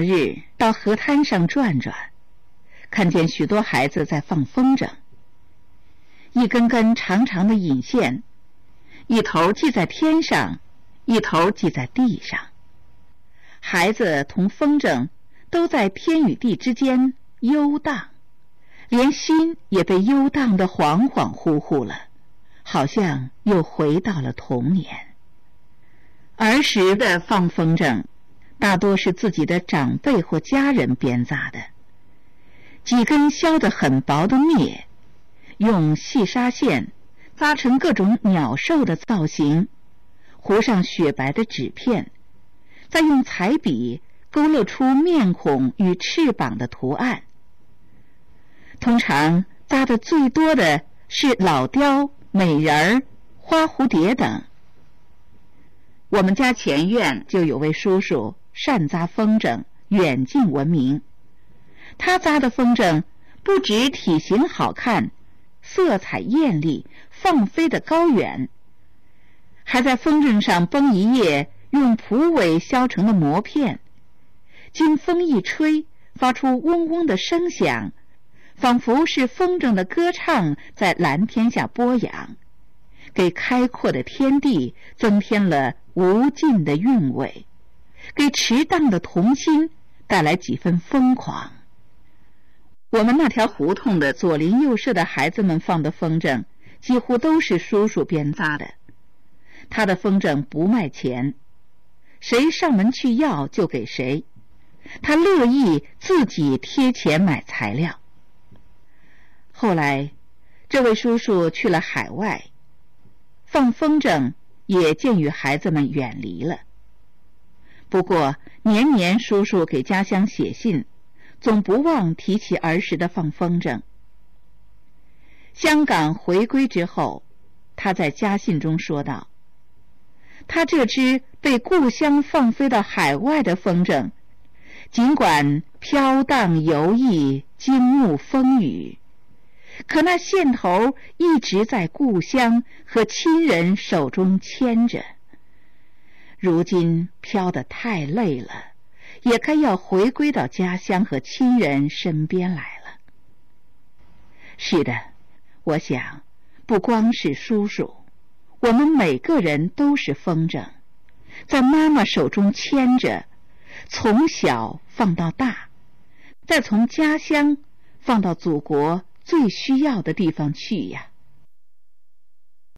日到河滩上转转，看见许多孩子在放风筝。一根根长长的引线，一头系在天上，一头系在地上。孩子同风筝都在天与地之间游荡，连心也被游荡的恍恍惚惚了，好像又回到了童年。儿时的放风筝，大多是自己的长辈或家人编扎的，几根削得很薄的篾。用细纱线扎成各种鸟兽的造型，糊上雪白的纸片，再用彩笔勾勒出面孔与翅膀的图案。通常扎的最多的是老雕、美人儿、花蝴蝶等。我们家前院就有位叔叔善扎风筝，远近闻名。他扎的风筝不止体型好看。色彩艳丽，放飞的高远，还在风筝上绷一页用蒲苇削成的膜片，经风一吹，发出嗡嗡的声响，仿佛是风筝的歌唱在蓝天下播扬，给开阔的天地增添了无尽的韵味，给迟荡的童心带来几分疯狂。我们那条胡同的左邻右舍的孩子们放的风筝，几乎都是叔叔编扎的。他的风筝不卖钱，谁上门去要就给谁。他乐意自己贴钱买材料。后来，这位叔叔去了海外，放风筝也渐与孩子们远离了。不过，年年叔叔给家乡写信。总不忘提起儿时的放风筝。香港回归之后，他在家信中说道：“他这只被故乡放飞到海外的风筝，尽管飘荡游弋、惊目风雨，可那线头一直在故乡和亲人手中牵着。如今飘得太累了。”也该要回归到家乡和亲人身边来了。是的，我想，不光是叔叔，我们每个人都是风筝，在妈妈手中牵着，从小放到大，再从家乡放到祖国最需要的地方去呀。